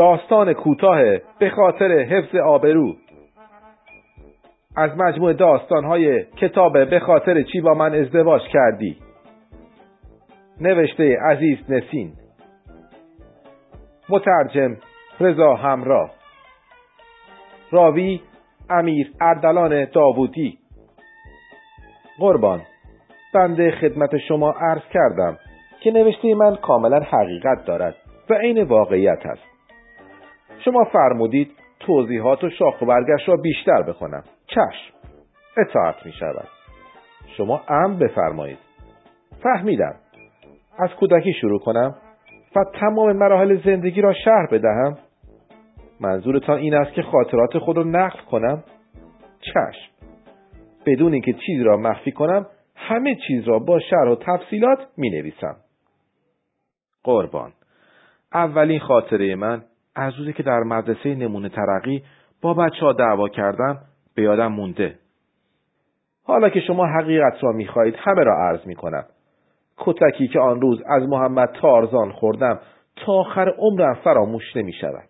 داستان کوتاه به خاطر حفظ آبرو. از مجموع داستانهای کتاب به خاطر چی با من ازدواج کردی. نوشته عزیز نسین. مترجم رضا همراه. راوی امیر اردلان داوودی. قربان. بنده خدمت شما عرض کردم که نوشته من کاملا حقیقت دارد و عین واقعیت است. شما فرمودید توضیحات و شاخ و برگش را بیشتر بخونم. چشم. اطاعت می شود شما ام بفرمایید. فهمیدم. از کودکی شروع کنم. و تمام مراحل زندگی را شرح بدهم. منظورتان این است که خاطرات خود را نقل کنم. چشم. بدون اینکه چیزی را مخفی کنم همه چیز را با شرح و تفصیلات می نویسم قربان. اولین خاطره من از روزی که در مدرسه نمونه ترقی با بچه ها دعوا کردم به یادم مونده. حالا که شما حقیقت را می‌خواهید همه را عرض می‌کنم. کتکی که آن روز از محمد تارزان خوردم تا آخر عمرم فراموش نمی شود.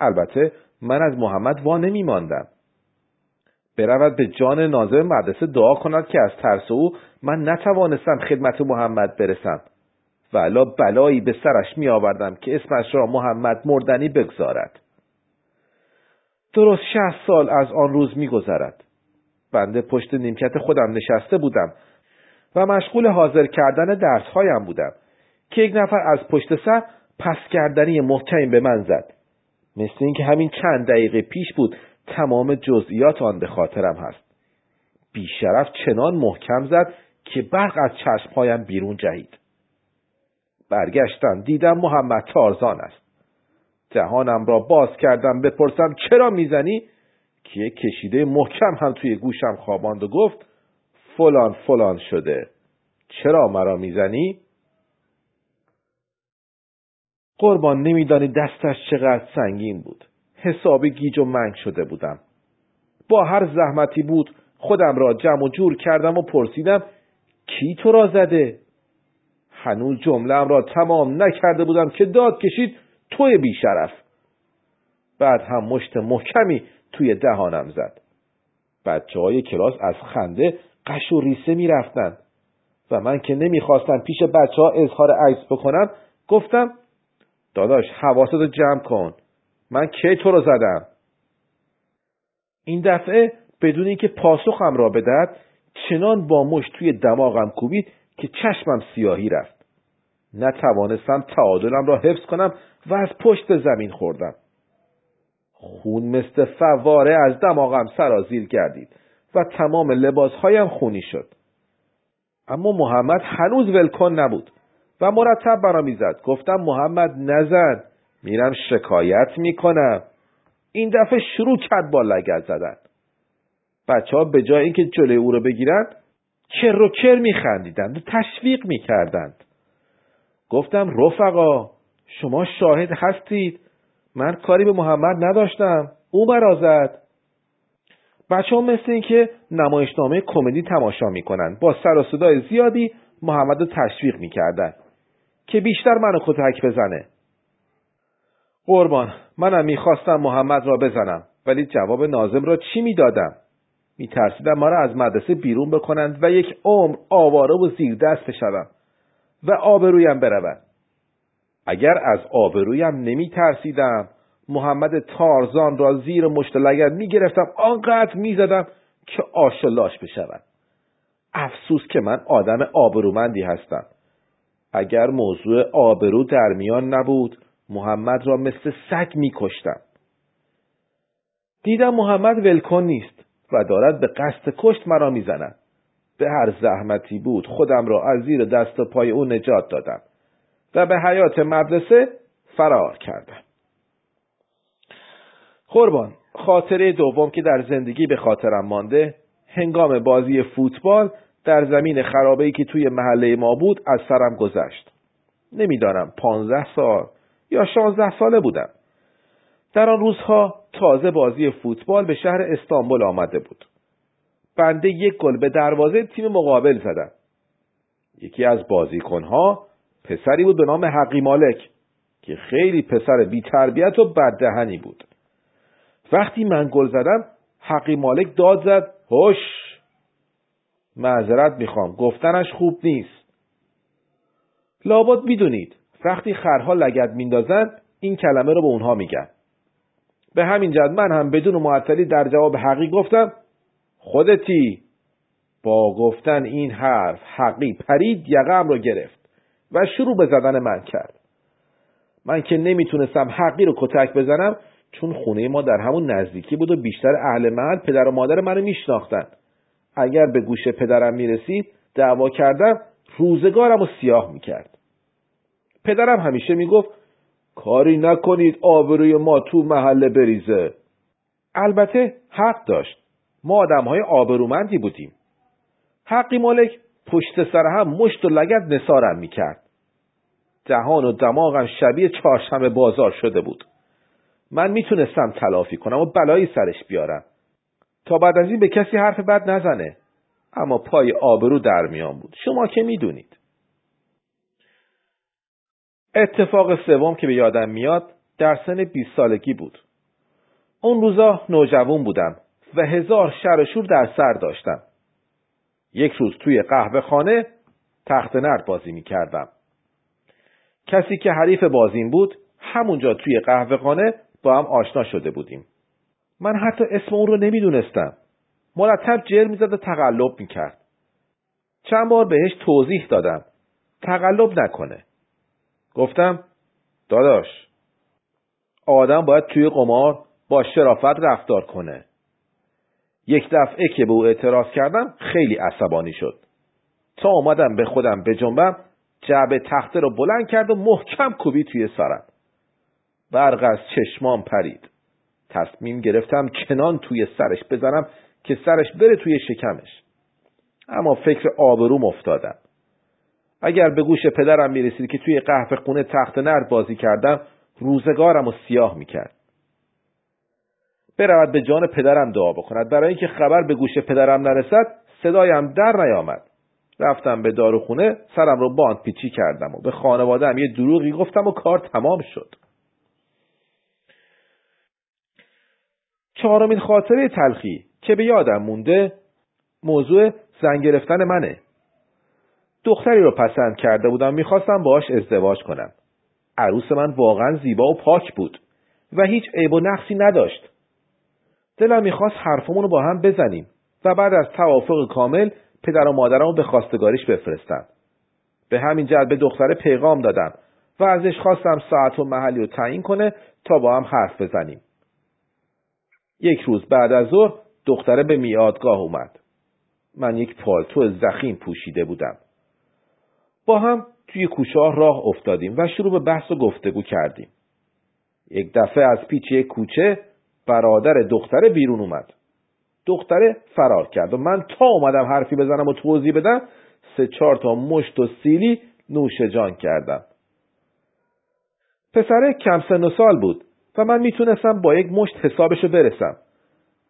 البته من از محمد وا نمی ماندم. برود به جان ناظر مدرسه دعا کند که از ترس او من نتوانستم خدمت محمد برسم و بلایی به سرش می آوردم که اسمش را محمد مردنی بگذارد. درست شهست سال از آن روز می گذرد. بنده پشت نیمکت خودم نشسته بودم و مشغول حاضر کردن درسهایم بودم که یک نفر از پشت سر پس کردنی محکمی به من زد. مثل اینکه همین چند دقیقه پیش بود تمام جزئیات آن به خاطرم هست. بیشرف چنان محکم زد که برق از چشمهایم بیرون جهید. برگشتم دیدم محمد تارزان است. دهانم را باز کردم بپرسم چرا می‌زنی؟ که کشیده محکم هم توی گوشم خواباند و گفت فلان فلان شده. چرا مرا می‌زنی؟ قربان نمیدانی دستش چقدر سنگین بود. حسابی گیج و منگ شده بودم. با هر زحمتی بود خودم را جمع و جور کردم و پرسیدم کی تو را زده؟ هنوز جملم را تمام نکرده بودم که داد کشید توی بیشرف. بعد هم مشت محکمی توی دهانم زد. بچه های کلاس از خنده قش و ریسه می رفتن. و من که نمی‌خواستم پیش بچه ها اظهار عجز بکنم گفتم داداش حواستو جمع کن. من کی تو رو زدم؟ این دفعه بدون اینکه پاسخم را بدهد چنان با مشت توی دماغم کوبید که چشمم سیاهی رفت. نتوانستم تعادلم را حفظ کنم و از پشت زمین خوردم. خون مثل فواره از دماغم سرازیر گردید و تمام لباسهایم خونی شد. اما محمد هنوز ولکن نبود و مرتب برا می‌زد. گفتم محمد نزن میرم شکایت می‌کنم. این دفعه شروع کرد با لگت زدن. بچه ها به جای اینکه جلوی او را بگیرند کر و کر میخندیدند و تشویق می‌کردند. گفتم رفقا شما شاهد هستید. من کاری به محمد نداشتم. او مرا زد بچه هم مثل اینکه نمایشنامه کمدی تماشا می‌کنند با سر و صدای زیادی محمد رو تشویق می‌کردند که بیشتر منو کتک بزنه. قربان منم می‌خواستم محمد را بزنم ولی جواب نازم را چی می‌دادم؟ میترسیدم ما را از مدرسه بیرون بکنند و یک عمر آواره و زیر دست بشوم و آبرویم برود اگر از آبرویم نمی ترسیدم محمد تارزان را زیر مشت لگد می گرفتم آنقدر می زدم که آشلاش بشود افسوس که من آدم آبرومندی هستم. اگر موضوع آبرو در میان نبود محمد را مثل سگ می کشتم دیدم محمد ولکن نیست. و دارد به قصد کشت مرا می‌زند. به هر زحمتی بود خودم را از زیر دست و پای او نجات دادم و به حیات مدرسه فرار کردم. قربان خاطره دوم که در زندگی به خاطرم مانده هنگام بازی فوتبال در زمین خرابه‌ای که توی محله ما بود از سرم گذشت. نمی‌دانم پانزده سال یا شانزده ساله بودم. در آن روزها تازه بازی فوتبال به شهر استانبول آمده بود. بنده یک گل به دروازه تیم مقابل زدم. یکی از بازیکنها پسری بود به نام حقی مالک. که خیلی پسر بی تربیت و بددهنی بود وقتی من گل زدم حقی مالک داد زد هش معذرت می‌خوام گفتنش خوب نیست لابد می‌دونید وقتی خرها لگت میندازن این کلمه رو به اونها میگن به همین جد من هم بدون معطلی در جواب حقی گفتم خودتی با گفتن این حرف حقی پرید یقم رو گرفت و شروع به زدن من کرد. من که نمی‌تونستم حقی رو کتک بزنم چون خونه ما در همون نزدیکی بود و بیشتر اهل محل پدر و مادر منو میشناختن. اگر به گوش پدرم می‌رسید دعوا کردم روزگارم رو سیاه می‌کرد. پدرم همیشه می‌گفت کاری نکنید آبروی ما تو محله بریزه. البته حق داشت. ما آدم های آبرومندی بودیم. حقی مالک پشت سر هم مشت و لگت نسارم می‌کرد. دهان و دماغم شبیه چهارشنبه بازار شده بود. من می‌تونستم تلافی کنم و بلایی سرش بیارم. تا بعد از این به کسی حرف بد نزنه. اما پای آبرو در میان بود. شما که می‌دونید. اتفاق سوم که به یادم میاد در سن 20 سالگی بود اون روزا نوجوان بودم و هزار شر و شور در سر داشتم یک روز توی قهوه خانه تخت نرد بازی می کردم. کسی که حریف بازیم بود همونجا توی قهوه خانه با هم آشنا شده بودیم. من حتی اسم اون رو نمی‌دونستم. مرتب جر می‌زد و تقلب می‌کرد. چند بار بهش توضیح دادم. تقلب نکنه. گفتم داداش آدم باید توی قمار با شرافت رفتار کنه. یک دفعه که به او اعتراض کردم خیلی عصبانی شد. تا اومدم به خودم به جنبم جعبه تخته رو بلند کرد و محکم کوبی توی سرم. برق از چشمام پرید. تصمیم گرفتم چنان توی سرش بزنم که سرش بره توی شکمش. اما فکر آبروم افتادم. اگر به گوش پدرم می‌رسید که توی قهوه خونه تخت نرد بازی کردم روزگارم و سیاه می‌کرد. برود به جان پدرم دعا بکند. برای اینکه خبر به گوش پدرم نرسد صدایم در نیامد. رفتم به داروخونه سرم رو باند پیچی کردم و به خانوادهام یه دروغی گفتم و کار تمام شد. چهارمین خاطره تلخی که به یادم مونده موضوع زن گرفتن منه. دختری رو پسند کرده بودم می‌خواستم باش ازدواج کنم عروس من واقعا زیبا و پاک بود و هیچ عیب و نقصی نداشت دلم می‌خواست حرفمون رو با هم بزنیم و بعد از توافق کامل پدر و مادرم رو به خواستگاریش بفرستم. به همین جهت به دختره پیغام دادم و ازش خواستم ساعت و محلی رو تعیین کنه تا با هم حرف بزنیم. یک روز بعد از ظهر دختره به میادگاه اومد. من یک پالتو زخیم پوشیده بودم. با هم توی کوچه راه افتادیم و شروع به بحث و گفتگو کردیم. یک دفعه از پیچ یک کوچه برادر دختره بیرون اومد. دختره فرار کرد و من تا اومدم حرفی بزنم و توضیح بدم سه چهار تا مشت و سیلی نوش جان کردم. پسره کم سن و سال بود و من می‌تونستم با یک مشت حسابشو برسم.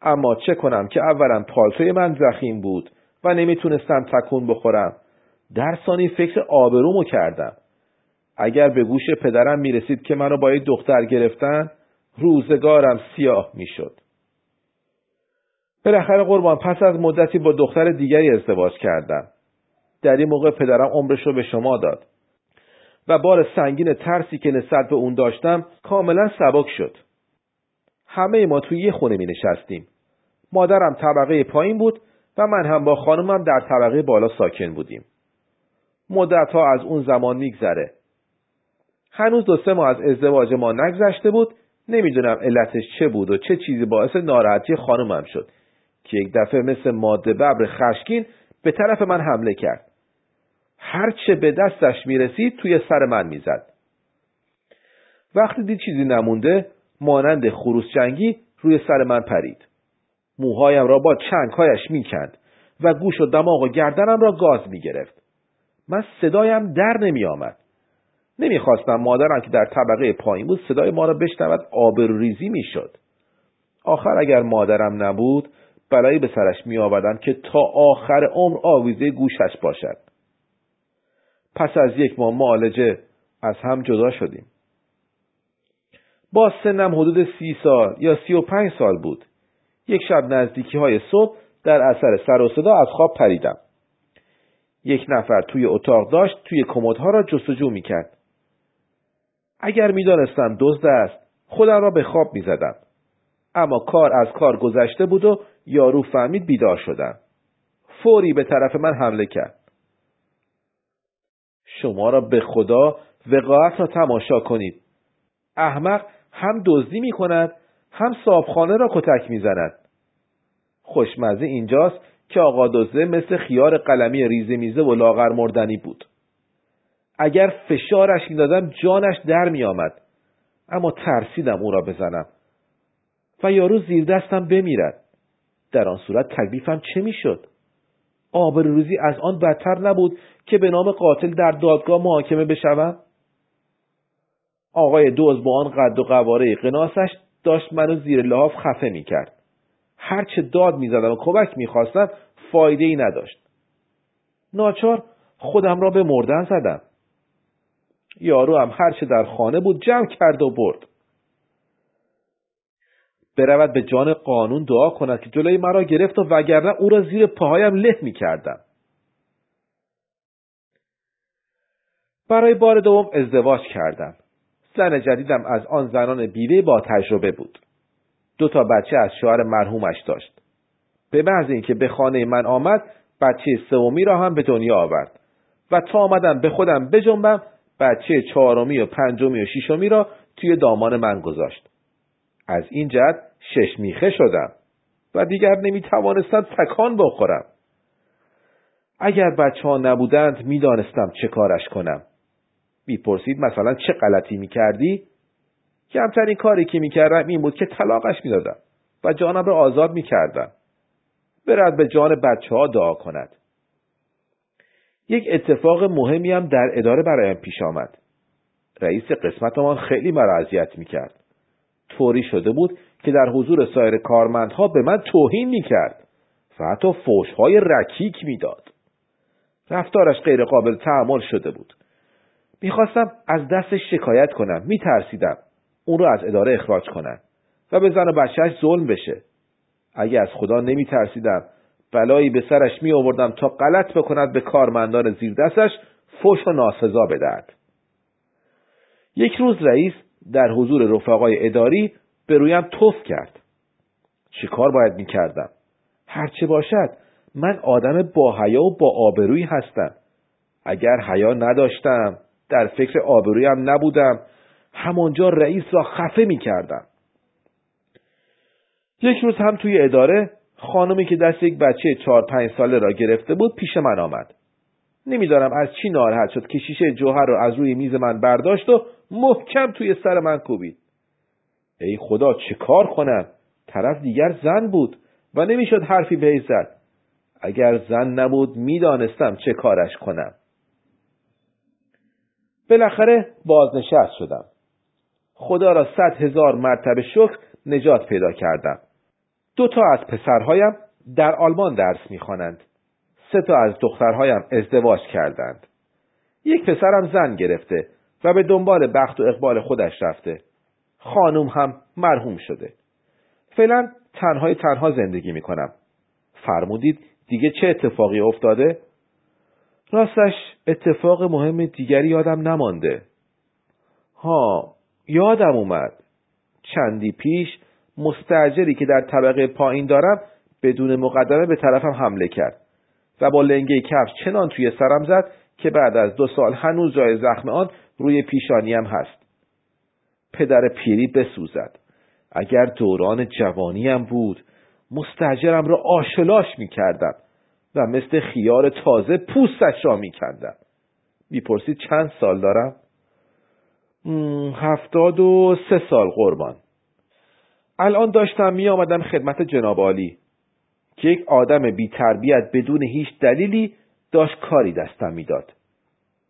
اما چه کنم که اولا پالتوی من زخیم بود و نمی‌تونستم تکون بخورم. در ثانی فکر آبرومو کردم. اگر به گوش پدرم می‌رسید که منو با یک دختر گرفتن روزگارم سیاه می‌شد. بالاخره قربان پس از مدتی با دختر دیگری ازدواج کردم. در این موقع پدرم عمرش رو به شما داد. و بار سنگین ترسی که نسبت به اون داشتم کاملا سبک شد. همه ما توی یه خونه می نشستیم. مادرم طبقه پایین بود و من هم با خانمم در طبقه بالا ساکن بودیم. مدت ها از اون زمان میگذره. هنوز دو سه ماه از ازدواج ما نگذشته بود نمی‌دونم علتش چه بود و چه چیزی باعث ناراحتی خانمم شد که یک دفعه مثل ماده ببر خشکین به طرف من حمله کرد. هرچه به دستش می‌رسید توی سر من می‌زد. وقتی دید چیزی نمونده مانند خروس جنگی روی سر من پرید. موهایم را با چنگهایش می‌کند و گوش و دماغ و گردنم را گاز می‌گرفت. من صدایم در نمی آمد. نمی‌خواستم مادرم که در طبقه پایین بود صدای ما را بشنود آبروریزی می‌شد. آخر اگر مادرم نبود بلایی به سرش می آوردم که تا آخر عمر آویزه گوشش باشد. پس از یک ماه معالجه از هم جدا شدیم. با سنم حدود سی سال یا سی و پنج سال بود. یک شب نزدیکی های صبح در اثر سر و صدا از خواب پریدم. یک نفر توی اتاق داشت توی کمدها را جستجو می‌کرد. اگر می‌دانستم دزد است خودم را به خواب می‌زدم. اما کار از کار گذشته بود و یارو فهمید بیدار شدم. فوری به طرف من حمله کرد. شما را به خدا وقاعت را تماشا کنید. احمق هم دزدی می کند هم صابخانه را کتک می زند. خوشمزه اینجاست که آقا دزده مثل خیار قلمی ریزه میزه و لاغر مردنی بود. اگر فشارش می‌دادم جانش در می آمد. اما ترسیدم او را بزنم. و یارو زیر دستم بمیرد. در آن صورت تکلیفم چه می‌شد؟ آبروریزی از آن بدتر نبود که به نام قاتل در دادگاه محاکمه بشوم؟ آقای دوز با آن قد و قواره قناسش داشت منو زیر لحاف خفه می‌کرد. هرچه داد می‌زدم و کمک می‌خواستم فایده ای نداشت. ناچار خودم را به مردن زدم. یارو هم هرچه در خانه بود جمع کرد و برد. برود به جان قانون دعا کند که جلوی مرا گرفت و وگرنه او را زیر پاهایم له می کردم. برای بار دوم ازدواج کردم. زن جدیدم از آن زنان بیوه با تجربه بود. دو تا بچه از شوهر مرحومش داشت. به محض اینکه به خانه من آمد بچه سومی را هم به دنیا آورد و تا آمدم به خودم بجنبم بچه چهارمی و پنجمی و ششمی را توی دامان من گذاشت. از این جهت شش میخه شدم و دیگر نمی توانستم تکان بخورم. اگر بچه ها نبودند می‌دانستم چه کارش کنم. می‌پرسید مثلا چه غلطی می‌کردی؟ کمترین کاری که می‌کردم این بود که طلاقش می‌دادم و جانم را آزاد می‌کردم. برد به جان بچه ها دعا کند. یک اتفاق مهمی هم در اداره برایم پیش آمد. رئیس قسمتمان خیلی مرا اذیت می‌کرد. طوری شده بود که در حضور سایر کارمندها به من توهین می‌کرد و حتی فوشهای رکیک می‌داد. رفتارش غیر قابل تحمل شده بود. می‌خواستم از دستش شکایت کنم. میترسیدم. اون رو از اداره اخراج کنم و به زن و بچهش ظلم بشه. اگه از خدا نمیترسیدم بلایی به سرش می آوردم تا غلط بکند به کارمندان زیر دستش فوش و ناسزا بدهد. یک روز رئیس در حضور رفقای اداری به رویم توف کرد. چه کار باید می کردم؟ هرچه باشد من آدم با حیا و با آبرویی هستم. اگر حیا نداشتم در فکر آبرویم نبودم همانجا رئیس را خفه می کردم. یک روز هم توی اداره خانمی که دست یک بچه چهار پنج ساله را گرفته بود پیش من آمد. نمی‌دانم از چی ناراحت شد که شیشه جوهر را از روی میز من برداشت و محکم توی سر من کوبید. ای خدا چه کار کنم؟ طرف دیگر زن بود و نمی‌شد حرفی به زد. اگر زن نبود می‌دانستم چه کارش کنم. بالاخره بازنشست شدم. خدا را صد هزار مرتبه شکر نجات پیدا کردم. دو تا از پسرهایم در آلمان درس می‌خوانند. سه تا از دخترهایم ازدواج کردند. یک پسرم زن گرفته و به دنبال بخت و اقبال خودش رفته. خانم هم مرحوم شده. فعلا تنهای تنها زندگی می‌کنم. فرمودید دیگه چه اتفاقی افتاده؟ راستش اتفاق مهم دیگری یادم نمانده. ها یادم اومد. چندی پیش مستجری که در طبقه پایین دارم بدون مقدمه به طرفم حمله کرد و با لنگه کفش چنان توی سرم زد که بعد از دو سال هنوز جای زخم آن روی پیشانیم هست. پدر پیری بسوزد. اگر دوران جوانیم بود مستجرم را آشلاش می کردم و مثل خیار تازه پوستش را می کندم. چند سال دارم؟ هفتاد و سه سال قربان. الان داشتم می آمدم خدمت جناب عالی که یک آدم بی تربیت بدون هیچ دلیلی داشت کاری دستم می‌داد.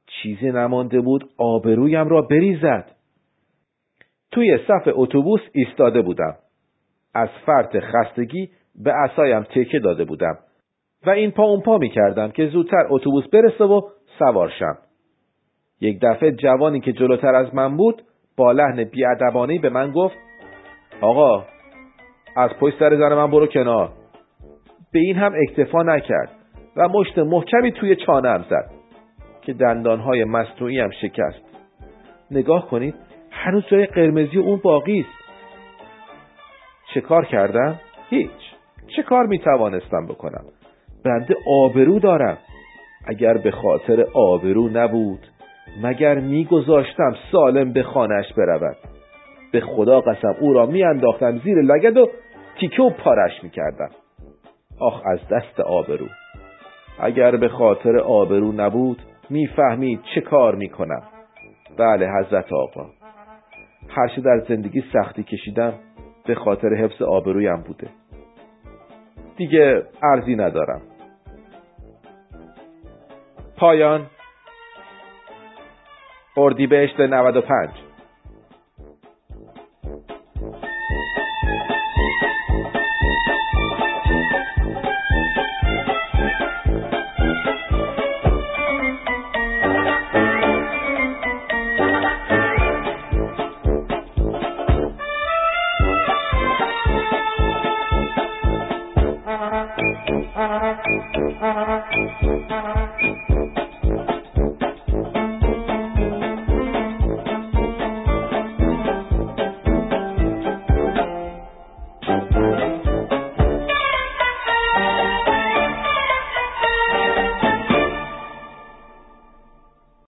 چیزی نمانده بود آبرویم را بریزد. توی صف اتوبوس ایستاده بودم. از فرط خستگی به اسایم تکه داده بودم و این پا اون پا می کردم که زودتر اتوبوس برسه و سوار شم. یک دفعه جوانی که جلوتر از من بود با لحن بیادبانهی به من گفت آقا از پشت سر زن من برو کنار. به این هم اکتفا نکرد و مشت محکمی توی چانم زد که دندانهای مصنوعی هم شکست. نگاه کنید هنوز جای قرمزی اون باقی است. چه کار کردم؟ هیچ. چه کار می توانستم بکنم؟ بنده آبرو دارم. اگر به خاطر آبرو نبود مگر میگذاشتم سالم به خانش برود؟ به خدا قسم او را میانداختم زیر لگد و تیکه و پارش می‌کردم. آخ از دست آبرو. اگر به خاطر آبرو نبود می‌فهمید چه کار می‌کنم. بله حضرت آقا. هرچه در زندگی سختی کشیدم به خاطر حفظ آبرویم بوده. دیگه ارزی ندارم. پایان. اردیبهشت 95